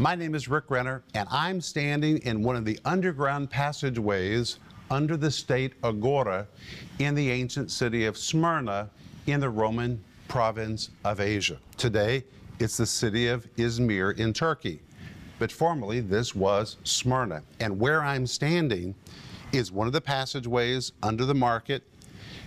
My name is Rick Renner, and I'm standing in one of the underground passageways under the state Agora in the ancient city of Smyrna in the Roman province of Asia. Today, it's the city of Izmir in Turkey. But formerly, this was Smyrna. And where I'm standing is one of the passageways under the market.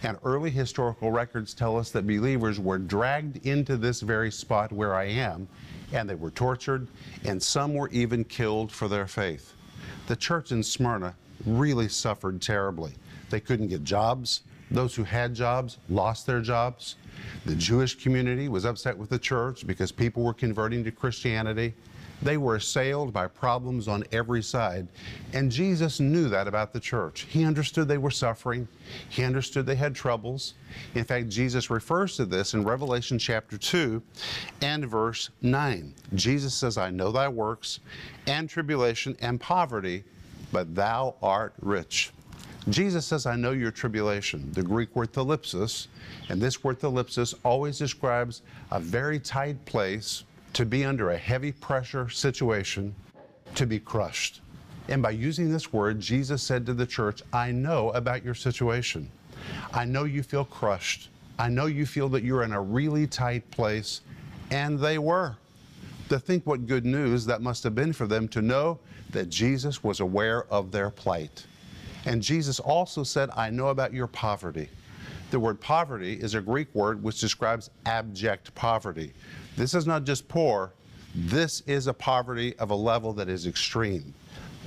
And early historical records tell us that believers were dragged into this very spot where I am and they were tortured, and some were even killed for their faith. The church in Smyrna really suffered terribly. They couldn't get jobs. Those who had jobs lost their jobs. The Jewish community was upset with the church because people were converting to Christianity. They were assailed by problems on every side. And Jesus knew that about the church. He understood they were suffering. He understood they had troubles. In fact, Jesus refers to this in Revelation chapter 2 and verse 9. Jesus says, I know thy works and tribulation and poverty, but thou art rich. Jesus says, I know your tribulation. The Greek word thlipsis, and this word thlipsis always describes a very tight place to be under a heavy pressure situation, to be crushed. And by using this word, Jesus said to the church, I know about your situation. I know you feel crushed. I know you feel that you're in a really tight place. And they were. To think what good news that must have been for them to know that Jesus was aware of their plight. And Jesus also said, I know about your poverty. The word poverty is a Greek word which describes abject poverty. This is not just poor, this is a poverty of a level that is extreme.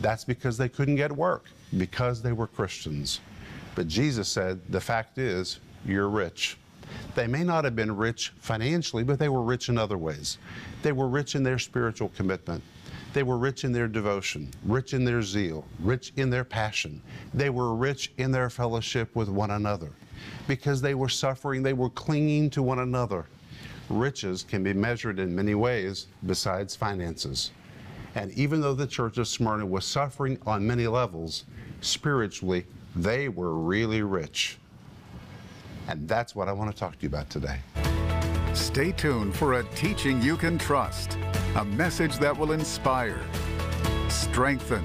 That's because they couldn't get work, because they were Christians. But Jesus said, the fact is, you're rich. They may not have been rich financially, but they were rich in other ways. They were rich in their spiritual commitment. They were rich in their devotion, rich in their zeal, rich in their passion. They were rich in their fellowship with one another. Because they were suffering, they were clinging to one another. Riches can be measured in many ways besides finances. And even though the church of Smyrna was suffering on many levels, spiritually, they were really rich. And that's what I want to talk to you about today. Stay tuned for a teaching you can trust, a message that will inspire, strengthen,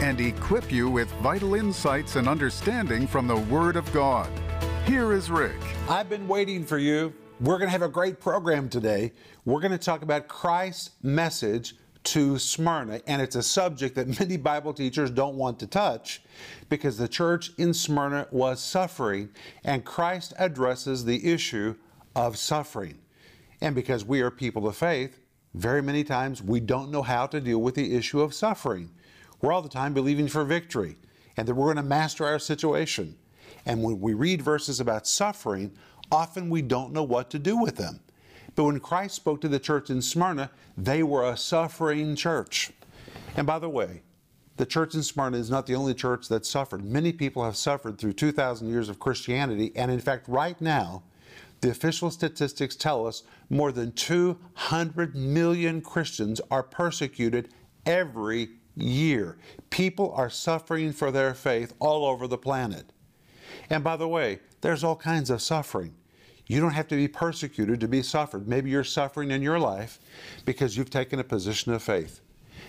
and equip you with vital insights and understanding from the Word of God. Here is Rick. I've been waiting for you. We're going to have a great program today. We're going to talk about Christ's message to Smyrna, and it's a subject that many Bible teachers don't want to touch because the church in Smyrna was suffering, and Christ addresses the issue of suffering. And because we are people of faith, very many times we don't know how to deal with the issue of suffering. We're all the time believing for victory and that we're going to master our situation. And when we read verses about suffering, often we don't know what to do with them. But when Christ spoke to the church in Smyrna, they were a suffering church. And by the way, the church in Smyrna is not the only church that suffered. Many people have suffered through 2,000 years of Christianity, and in fact, right now, the official statistics tell us more than 200 million Christians are persecuted every year. People are suffering for their faith all over the planet. And by the way, there's all kinds of suffering. You don't have to be persecuted to be suffered. Maybe you're suffering in your life because you've taken a position of faith.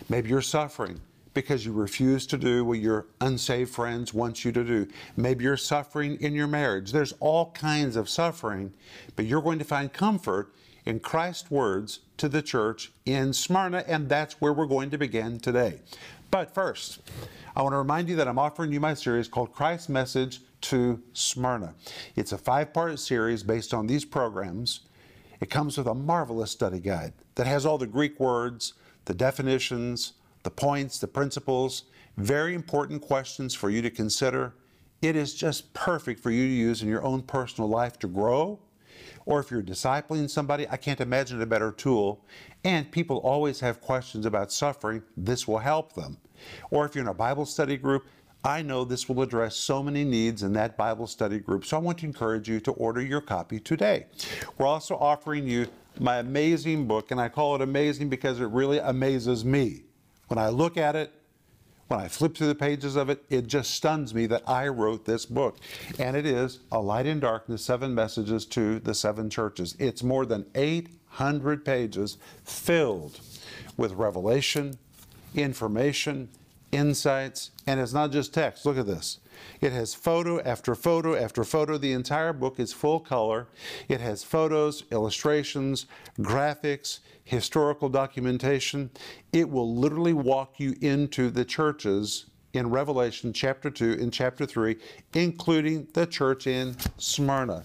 Maybe you're suffering because you refuse to do what your unsaved friends want you to do. Maybe you're suffering in your marriage. There's all kinds of suffering, but you're going to find comfort in Christ's words to the church in Smyrna, and that's where we're going to begin today. But first, I want to remind you that I'm offering you my series called Christ's Message to Smyrna. It's a five part series based on these programs. It comes with a marvelous study guide that has all the Greek words, the definitions, the points, the principles, very important questions for you to consider. It is just perfect for you to use in your own personal life to grow. Or if you're discipling somebody, I can't imagine a better tool. And people always have questions about suffering. This will help them. Or if you're in a Bible study group, I know this will address so many needs in that Bible study group, so I want to encourage you to order your copy today. We're also offering you my amazing book, and I call it amazing because it really amazes me. When I look at it, when I flip through the pages of it, it just stuns me that I wrote this book. And it is A Light in Darkness Seven Messages to the Seven Churches. It's more than 800 pages filled with revelation, information, insights, and it's not just text. Look at this. It has photo after photo after photo. The entire book is full color. It has photos, illustrations, graphics, historical documentation. It will literally walk you into the churches in Revelation chapter 2 and chapter 3, including the church in Smyrna.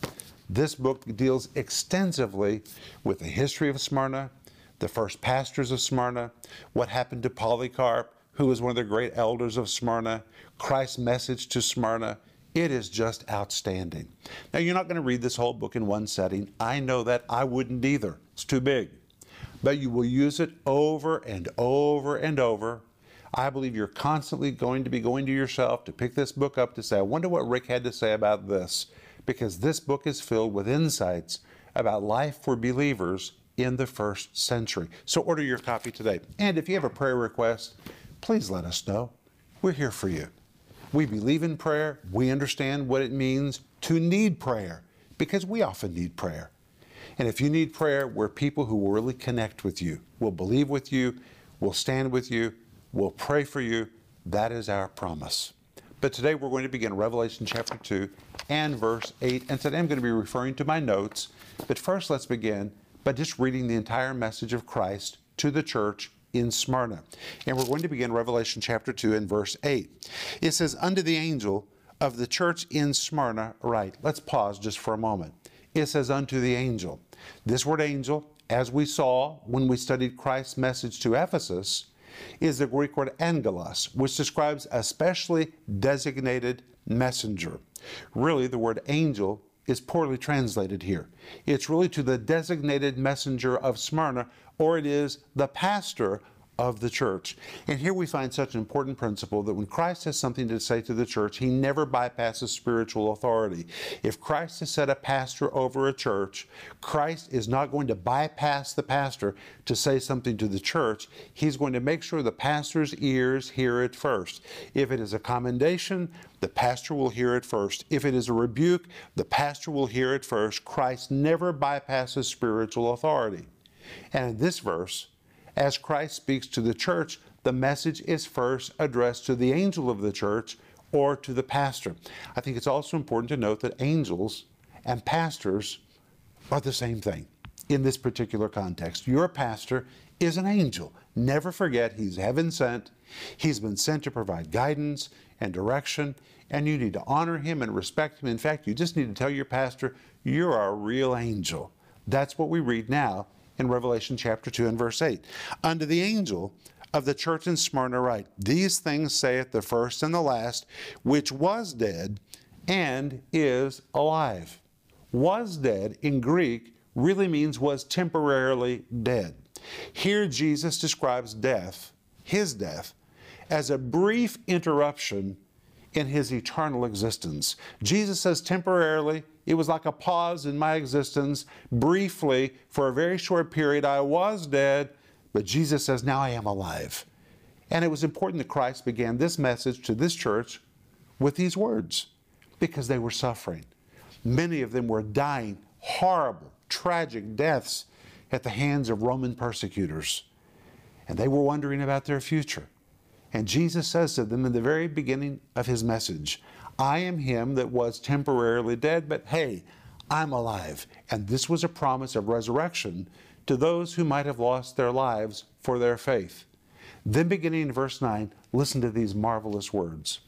This book deals extensively with the history of Smyrna, the first pastors of Smyrna, what happened to Polycarp, who was one of the great elders of Smyrna, Christ's message to Smyrna. It is just outstanding. Now, you're not going to read this whole book in one setting. I know that I wouldn't either. It's too big. But you will use it over and over and over. I believe you're constantly going to be going to yourself to pick this book up to say, I wonder what Rick had to say about this. Because this book is filled with insights about life for believers in the first century. So order your copy today. And if you have a prayer request, please let us know. We're here for you. We believe in prayer. We understand what it means to need prayer because we often need prayer. And if you need prayer, we're people who will really connect with you. We'll believe with you. We'll stand with you. We'll pray for you. That is our promise. But today we're going to begin Revelation chapter 2 and verse 8. And today I'm going to be referring to my notes. But first, let's begin by just reading the entire message of Christ to the church in Smyrna. And we're going to begin Revelation chapter 2 and verse 8. It says, Unto the angel of the church in Smyrna, write. Let's pause just for a moment. It says, Unto the angel. This word angel, as we saw when we studied Christ's message to Ephesus, is the Greek word angelos, which describes a specially designated messenger. Really, the word angel is poorly translated here. It's really to the designated messenger of Smyrna, or it is the pastor of the church. And here we find such an important principle that when Christ has something to say to the church, he never bypasses spiritual authority. If Christ has set a pastor over a church, Christ is not going to bypass the pastor to say something to the church. He's going to make sure the pastor's ears hear it first. If it is a commendation, the pastor will hear it first. If it is a rebuke, the pastor will hear it first. Christ never bypasses spiritual authority. And in this verse, as Christ speaks to the church, the message is first addressed to the angel of the church or to the pastor. I think it's also important to note that angels and pastors are the same thing in this particular context. Your pastor is an angel. Never forget he's heaven sent. He's been sent to provide guidance and direction, and you need to honor him and respect him. In fact, you just need to tell your pastor, you're a real angel. That's what we read now in Revelation chapter 2 and verse 8. Unto the angel of the church in Smyrna write, These things saith the first and the last, which was dead and is alive. Was dead in Greek really means was temporarily dead. Here Jesus describes death, his death, as a brief interruption in his eternal existence. Jesus says temporarily, it was like a pause in my existence. Briefly, for a very short period, I was dead, but Jesus says, now I am alive. And it was important that Christ began this message to this church with these words because they were suffering. Many of them were dying horrible, tragic deaths at the hands of Roman persecutors. And they were wondering about their future. And Jesus says to them in the very beginning of his message, I am him that was temporarily dead, but hey, I'm alive. And this was a promise of resurrection to those who might have lost their lives for their faith. Then, beginning in verse 9, listen to these marvelous words.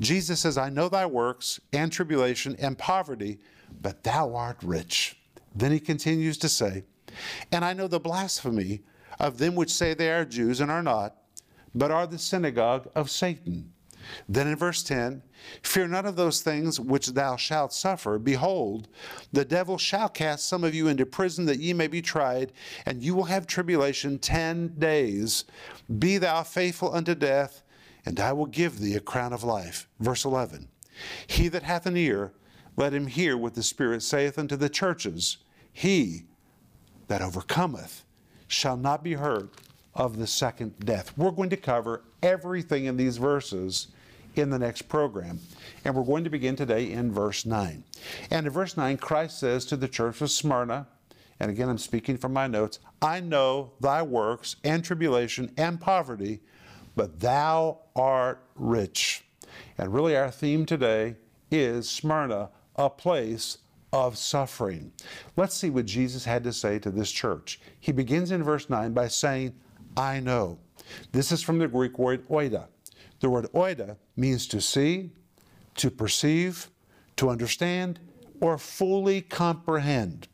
Jesus says, I know thy works and tribulation and poverty, but thou art rich. Then he continues to say, And I know the blasphemy of them which say they are Jews and are not but are the synagogue of Satan. Then in verse 10, fear none of those things which thou shalt suffer. Behold, the devil shall cast some of you into prison that ye may be tried, and you will have tribulation ten days. Be thou faithful unto death, and I will give thee a crown of life. Verse 11, he that hath an ear, let him hear what the Spirit saith unto the churches. He that overcometh shall not be hurt of the second death. We're going to cover everything in these verses in the next program. And we're going to begin today in verse 9. And in verse 9, Christ says to the church of Smyrna, and again I'm speaking from my notes, I know thy works and tribulation and poverty, but thou art rich. And really, our theme today is Smyrna, a place of suffering. Let's see what Jesus had to say to this church. He begins in verse 9 by saying, I know. This is from the Greek word oida. The word oida means to see, to perceive, to understand, or fully comprehend.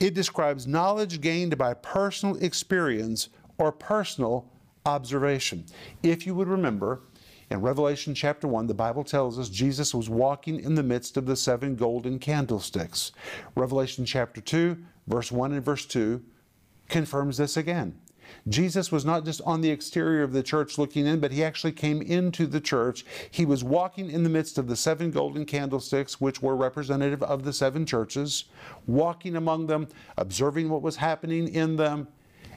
It describes knowledge gained by personal experience or personal observation. If you would remember, in Revelation chapter 1, the Bible tells us Jesus was walking in the midst of the seven golden candlesticks. Revelation chapter 2, verse 1 and verse 2 confirms this again. Jesus was not just on the exterior of the church looking in, but he actually came into the church. He was walking in the midst of the seven golden candlesticks, which were representative of the seven churches, walking among them, observing what was happening in them.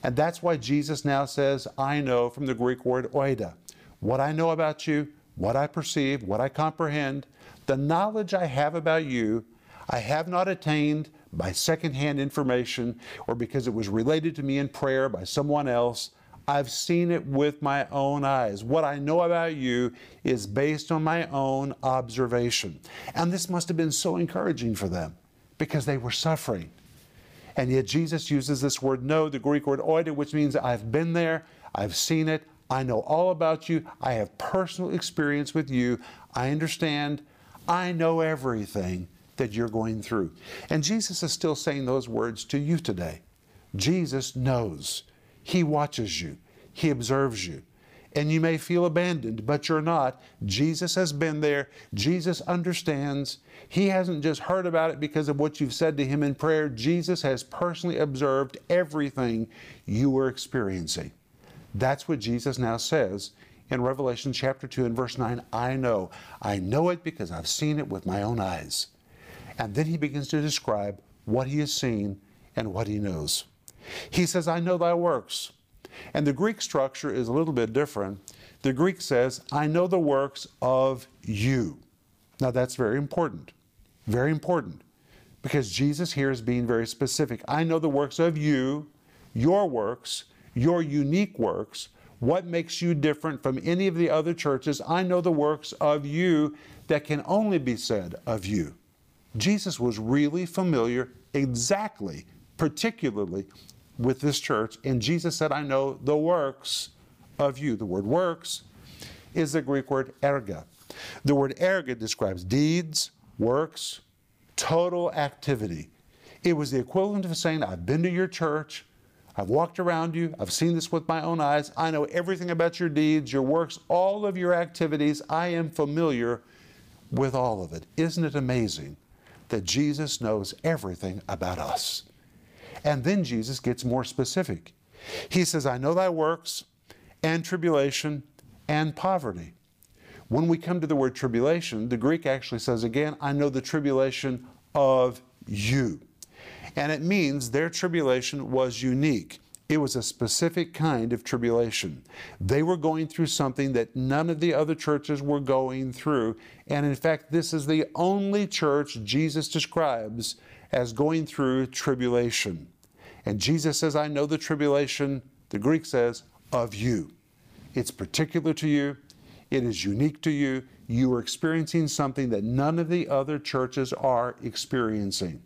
And that's why Jesus now says, I know from the Greek word oida what I know about you, what I perceive, what I comprehend, the knowledge I have about you, I have not attained by secondhand information or because it was related to me in prayer by someone else. I've seen it with my own eyes. What I know about you is based on my own observation. And this must have been so encouraging for them because they were suffering. And yet Jesus uses this word know, the Greek word oida, which means I've been there, I've seen it, I know all about you. I have personal experience with you. I understand. I know everything that you're going through. And Jesus is still saying those words to you today. Jesus knows. He watches you. He observes you. And you may feel abandoned, but you're not. Jesus has been there. Jesus understands. He hasn't just heard about it because of what you've said to him in prayer. Jesus has personally observed everything you were experiencing. That's what Jesus now says in Revelation chapter 2 and verse 9. I know. I know it because I've seen it with my own eyes. And then he begins to describe what he has seen and what he knows. He says, I know thy works. And the Greek structure is a little bit different. The Greek says, I know the works of you. Now that's very important. Very important. Because Jesus here is being very specific. I know the works of you, your works, your unique works, what makes you different from any of the other churches. I know the works of you that can only be said of you. Jesus was really familiar exactly, particularly with this church, and Jesus said, I know the works of you. The word works is the Greek word erga. The word erga describes deeds, works, total activity. It was the equivalent of saying, I've been to your church, I've walked around you. I've seen this with my own eyes. I know everything about your deeds, your works, all of your activities. I am familiar with all of it. Isn't it amazing that Jesus knows everything about us? And then Jesus gets more specific. He says, I know thy works and tribulation and poverty. When we come to the word tribulation, the Greek actually says again, I know the tribulation of you. And it means their tribulation was unique. It was a specific kind of tribulation. They were going through something that none of the other churches were going through. And in fact, this is the only church Jesus describes as going through tribulation. And Jesus says, I know the tribulation, the Greek says, of you. It's particular to you, it is unique to you. You are experiencing something that none of the other churches are experiencing.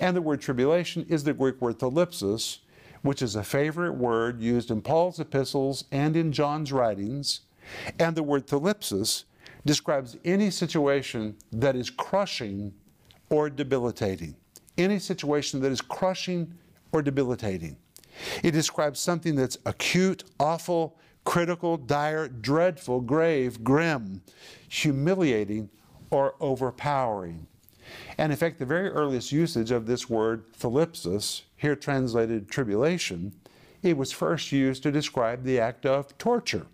And the word tribulation is the Greek word thlipsis, which is a favorite word used in Paul's epistles and in John's writings. And the word thlipsis describes any situation that is crushing or debilitating. Any situation that is crushing or debilitating. It describes something that's acute, awful, critical, dire, dreadful, grave, grim, humiliating, or overpowering. And in fact, the very earliest usage of this word thlipsis, here translated tribulation, it was first used to describe the act of torture.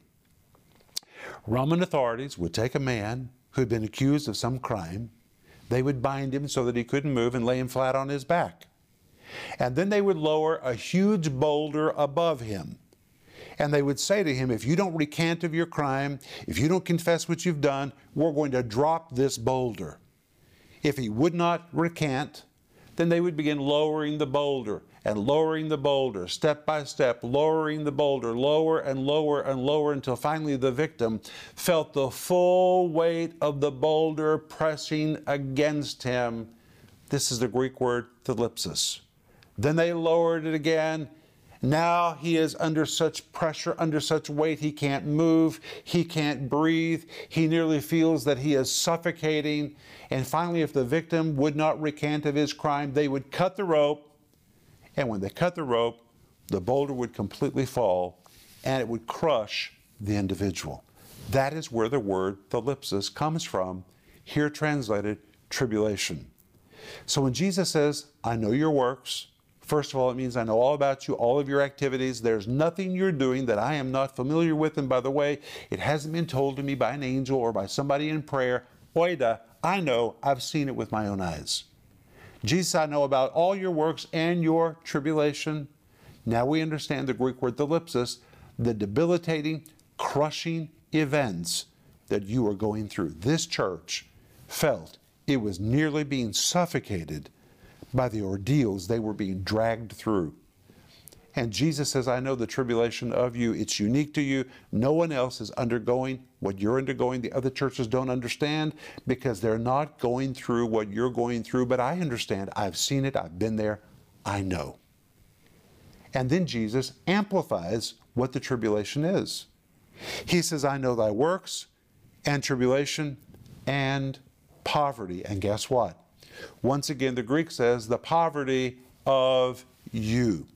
Roman authorities would take a man who had been accused of some crime, they would bind him so that he couldn't move and lay him flat on his back. And then they would lower a huge boulder above him. And they would say to him, If you don't recant of your crime, if you don't confess what you've done, we're going to drop this boulder. If he would not recant, then they would begin lowering the boulder and lowering the boulder, step by step, lowering the boulder, lower and lower and lower until finally the victim felt the full weight of the boulder pressing against him. This is the Greek word thlipsis. Then they lowered it again. Now he is under such pressure, under such weight, he can't move, he can't breathe, he nearly feels that he is suffocating. And finally, if the victim would not recant of his crime, they would cut the rope and when they cut the rope, the boulder would completely fall and it would crush the individual. That is where the word thlipsis comes from, here translated tribulation. So when Jesus says, I know your works, first of all, it means I know all about you, all of your activities. There's nothing you're doing that I am not familiar with. And by the way, it hasn't been told to me by an angel or by somebody in prayer. Oida, I know, I've seen it with my own eyes. Jesus, I know about all your works and your tribulation. Now we understand the Greek word thlipsis, the debilitating, crushing events that you are going through. This church felt it was nearly being suffocated by the ordeals they were being dragged through. And Jesus says, I know the tribulation of you. It's unique to you. No one else is undergoing what you're undergoing. The other churches don't understand because they're not going through what you're going through. But I understand. I've seen it. I've been there. I know. And then Jesus amplifies what the tribulation is. He says, I know thy works and tribulation and poverty. And guess what? Once again, the Greek says, the poverty of you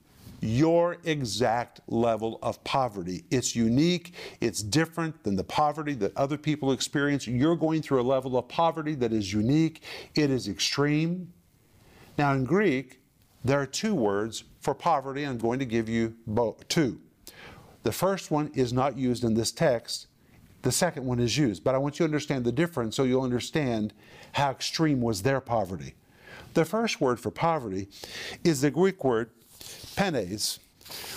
your exact level of poverty. It's unique, it's different than the poverty that other people experience. You're going through a level of poverty that is unique, it is extreme. Now, in Greek, there are two words for poverty. I'm going to give you both, two. The first one is not used in this text. The second one is used, but I want you to understand the difference so you'll understand how extreme was their poverty. The first word for poverty is the Greek word penes,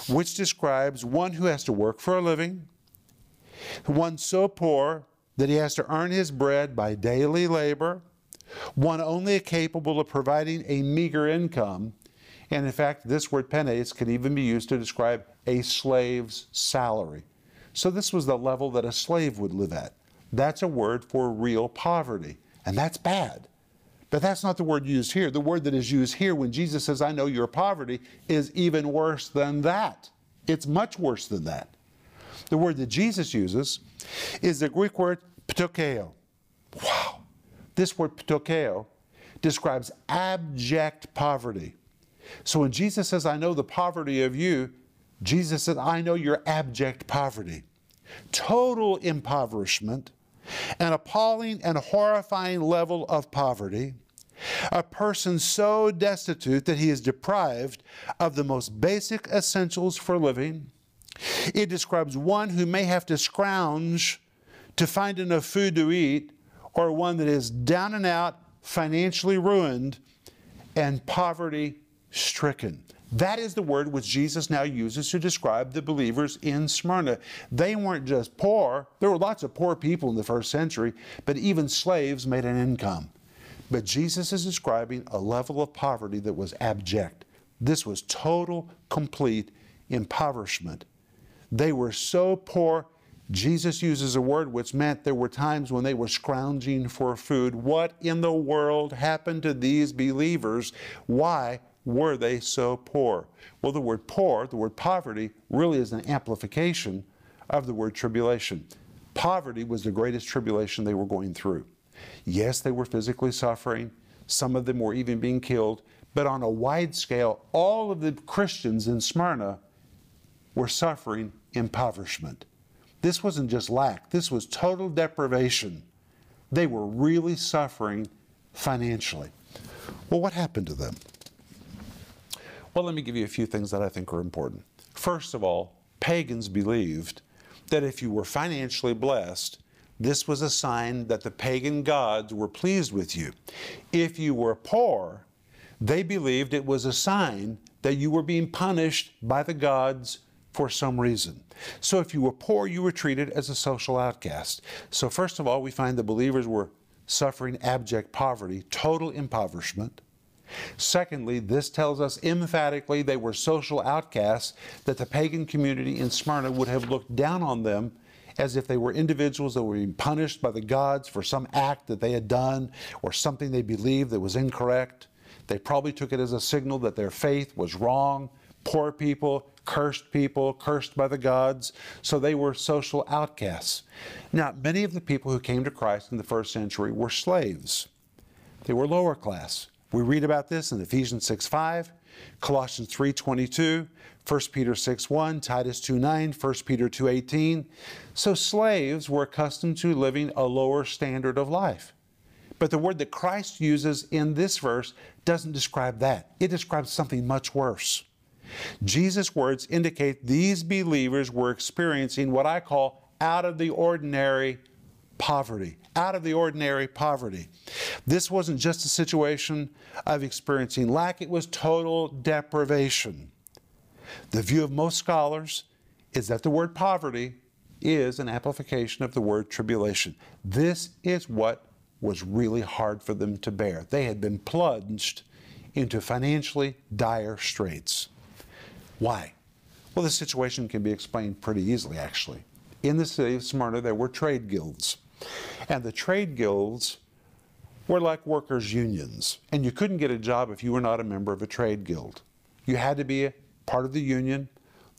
which describes one who has to work for a living, one so poor that he has to earn his bread by daily labor, one only capable of providing a meager income. And in fact, this word penes can even be used to describe a slave's salary. So this was the level that a slave would live at. That's a word for real poverty, and that's bad. But that's not the word used here. The word that is used here when Jesus says, I know your poverty, is even worse than that. It's much worse than that. The word that Jesus uses is the Greek word ptokeo. Wow. This word ptokeo describes abject poverty. So when Jesus says, I know the poverty of you, Jesus said, I know your abject poverty. Total impoverishment, an appalling and horrifying level of poverty a person so destitute that he is deprived of the most basic essentials for living. It describes one who may have to scrounge to find enough food to eat, or one that is down and out, financially ruined, and poverty stricken. That is the word which Jesus now uses to describe the believers in Smyrna. They weren't just poor, there were lots of poor people in the first century, but even slaves made an income. But Jesus is describing a level of poverty that was abject. This was total, complete impoverishment. They were so poor, Jesus uses a word which meant there were times when they were scrounging for food. What in the world happened to these believers? Why were they so poor? Well, the word poor, the word poverty, really is an amplification of the word tribulation. Poverty was the greatest tribulation they were going through. Yes, they were physically suffering. Some of them were even being killed. But on a wide scale, all of the Christians in Smyrna were suffering impoverishment. This wasn't just lack, this was total deprivation. They were really suffering financially. Well, what happened to them? Well, let me give you a few things that I think are important. First of all, pagans believed that if you were financially blessed, this was a sign that the pagan gods were pleased with you. If you were poor, they believed it was a sign that you were being punished by the gods for some reason. So if you were poor, you were treated as a social outcast. So, first of all, we find the believers were suffering abject poverty, total impoverishment. Secondly, this tells us emphatically they were social outcasts, that the pagan community in Smyrna would have looked down on them as if they were individuals that were being punished by the gods for some act that they had done or something they believed that was incorrect. They probably took it as a signal that their faith was wrong. Poor people, cursed people, cursed by the gods. So they were social outcasts. Now, many of the people who came to Christ in the first century were slaves. They were lower class. We read about this in Ephesians 6 5, Colossians 3 22, 1 Peter 6 1, Titus 2 9, 1 Peter 2 18. So slaves were accustomed to living a lower standard of life. But the word that Christ uses in this verse doesn't describe that, it describes something much worse. Jesus' words indicate these believers were experiencing what I call out of the ordinary poverty. Out of the ordinary poverty. This wasn't just a situation of experiencing lack, it was total deprivation. The view of most scholars is that the word poverty is an amplification of the word tribulation. This is what was really hard for them to bear. They had been plunged into financially dire straits. Why? Well, the situation can be explained pretty easily, actually. In the city of Smyrna, there were trade guilds. And the trade guilds were like workers' unions. And you couldn't get a job if you were not a member of a trade guild. You had to be a part of the union.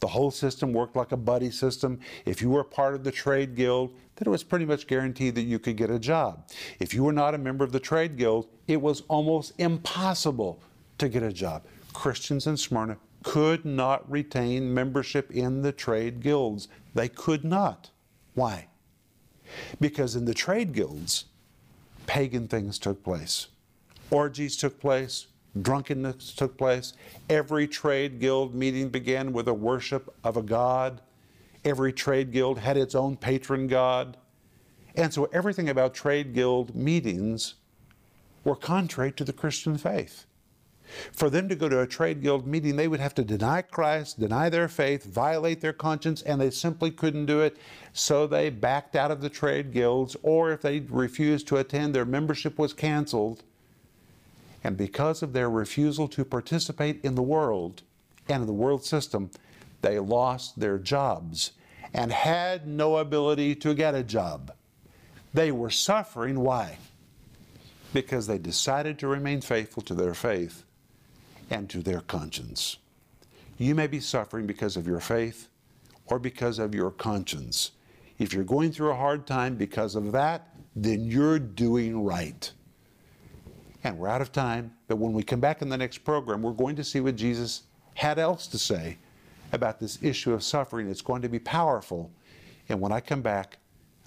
The whole system worked like a buddy system. If you were part of the trade guild, then it was pretty much guaranteed that you could get a job. If you were not a member of the trade guild, it was almost impossible to get a job. Christians in Smyrna could not retain membership in the trade guilds. They could not. Why? Because in the trade guilds, pagan things took place. Orgies took place, drunkenness took place. Every trade guild meeting began with a worship of a god. Every trade guild had its own patron god. And so everything about trade guild meetings were contrary to the Christian faith. For them to go to a trade guild meeting, they would have to deny Christ, deny their faith, violate their conscience, and they simply couldn't do it. So they backed out of the trade guilds, or if they refused to attend, their membership was canceled. And because of their refusal to participate in the world and in the world system, they lost their jobs and had no ability to get a job. They were suffering. Why? Because they decided to remain faithful to their faith and to their conscience. You may be suffering because of your faith or because of your conscience. If you're going through a hard time because of that, then you're doing right. And we're out of time, but when we come back in the next program, we're going to see what Jesus had else to say about this issue of suffering. It's going to be powerful. And when I come back,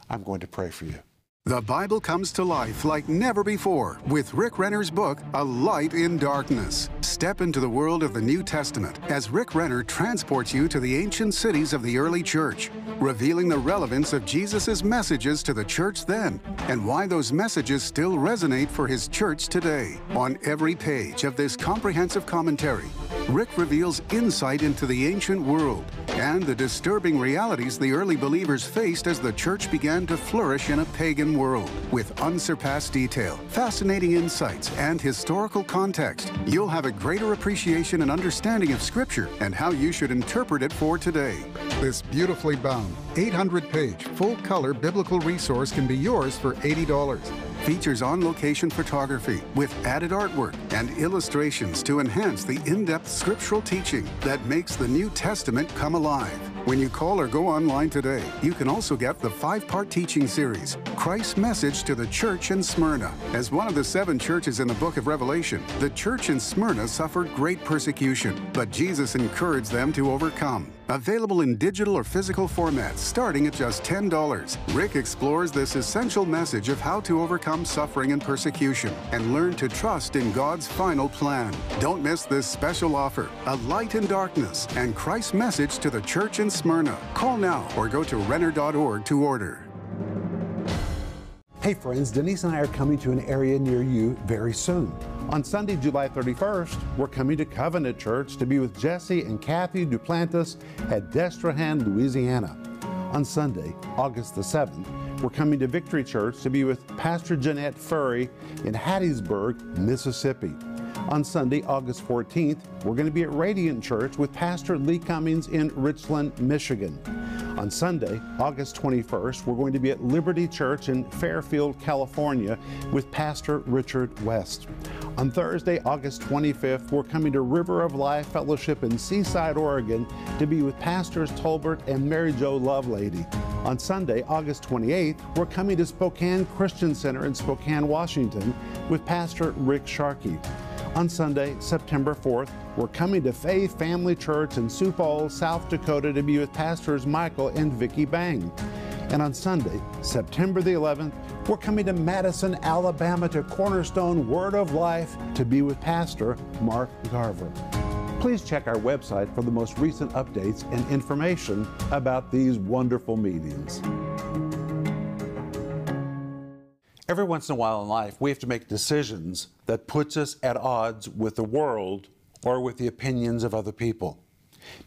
I'm going to pray for you. The Bible comes to life like never before with Rick Renner's book, A Light in Darkness. Step into the world of the New Testament as Rick Renner transports you to the ancient cities of the early church, revealing the relevance of Jesus' messages to the church then and why those messages still resonate for his church today. On every page of this comprehensive commentary, Rick reveals insight into the ancient world and the disturbing realities the early believers faced as the church began to flourish in a pagan world. With unsurpassed detail, fascinating insights, and historical context, you'll have a greater appreciation and understanding of Scripture and how you should interpret it for today. This beautifully bound, 800 page, full color biblical resource can be yours for $80 features on location photography with added artwork and illustrations to enhance the in depth scriptural teaching that makes the New Testament come alive. When you call or go online today, you can also get the five part teaching series, Christ's Message to the Church in Smyrna. As one of the seven churches in the book of Revelation, the church in Smyrna suffered great persecution, but Jesus encouraged them to overcome. Available in digital or physical formats starting at just $10, Rick explores this essential message of how to overcome suffering and persecution and learn to trust in God's final plan. Don't miss this special offer, A Light in Darkness and Christ's Message to the Church in Smyrna. Call now or go to Renner.org to order. Hey friends, Denise and I are coming to an area near you very soon. On Sunday, July 31st, we're coming to Covenant Church to be with Jesse and Kathy Duplantis at Destrehan, Louisiana. On Sunday, August the 7th, we're coming to Victory Church to be with Pastor Jeanette Furry in Hattiesburg, Mississippi. On Sunday, August 14th, we're going to be at Radiant Church with Pastor Lee Cummings in Richland, Michigan. On Sunday, August 21st, we're going to be at Liberty Church in Fairfield, California with Pastor Richard West. On Thursday, August 25th, we're coming to River of Life Fellowship in Seaside, Oregon to be with Pastors Tolbert and Mary Jo Lovelady. On Sunday, August 28th, we're coming to Spokane Christian Center in Spokane, Washington with Pastor Rick Sharkey. On Sunday, September 4th, we're coming to Faith Family Church in Sioux Falls, South Dakota to be with Pastors Michael and Vicki Bang. And on Sunday, September the 11th, we're coming to Madison, Alabama to Cornerstone Word of Life to be with Pastor Mark Garver. Please check our website for the most recent updates and information about these wonderful meetings. Every once in a while in life, we have to make decisions that puts us at odds with the world or with the opinions of other people.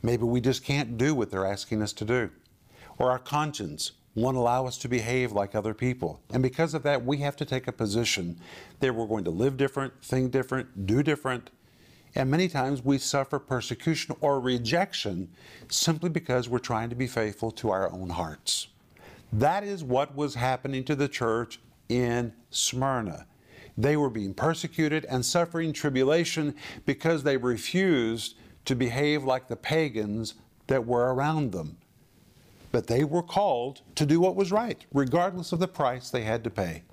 Maybe we just can't do what they're asking us to do. Or our conscience won't allow us to behave like other people. And because of that, we have to take a position that we're going to live different, think different, do different. And many times we suffer persecution or rejection simply because we're trying to be faithful to our own hearts. That is what was happening to the church in Smyrna. They were being persecuted and suffering tribulation because they refused to behave like the pagans that were around them. But they were called to do what was right, regardless of the price they had to pay.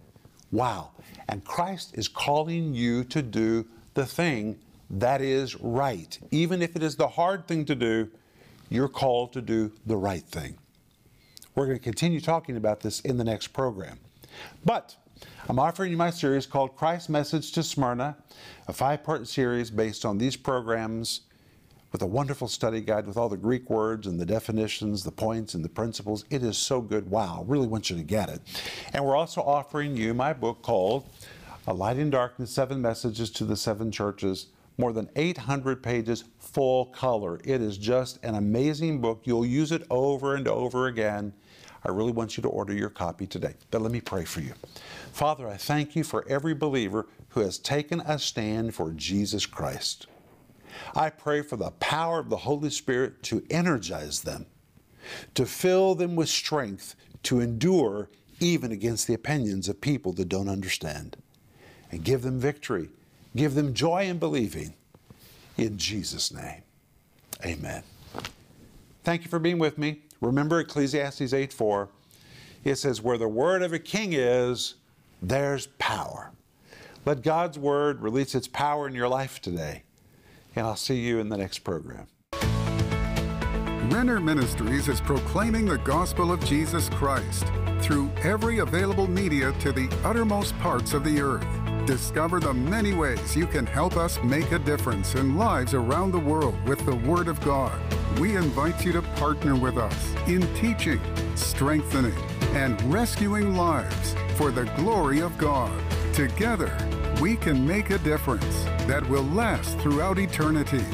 Wow. And Christ is calling you to do the thing that is right. Even if it is the hard thing to do, you're called to do the right thing. We're going to continue talking about this in the next program. But I'm offering you my series called Christ's Message to Smyrna, a five part series based on these programs with a wonderful study guide with all the Greek words and the definitions, the points, and the principles. It is so good. Wow, really want you to get it. And we're also offering you my book called A Light in Darkness Seven Messages to the Seven Churches. More than 800 pages, full color. It is just an amazing book. You'll use it over and over again. I really want you to order your copy today. But let me pray for you. Father, I thank you for every believer who has taken a stand for Jesus Christ. I pray for the power of the Holy Spirit to energize them, to fill them with strength to endure even against the opinions of people that don't understand, and give them victory, give them joy in believing. In Jesus' name, amen. Thank you for being with me. Remember Ecclesiastes 8 4. It says, Where the word of a king is, there's power. Let God's word release its power in your life today. And I'll see you in the next program. Renner Ministries is proclaiming the gospel of Jesus Christ through every available media to the uttermost parts of the earth. Discover the many ways you can help us make a difference in lives around the world with the Word of God. We invite you to partner with us in teaching, strengthening, and rescuing lives for the glory of God. Together, we can make a difference that will last throughout eternity.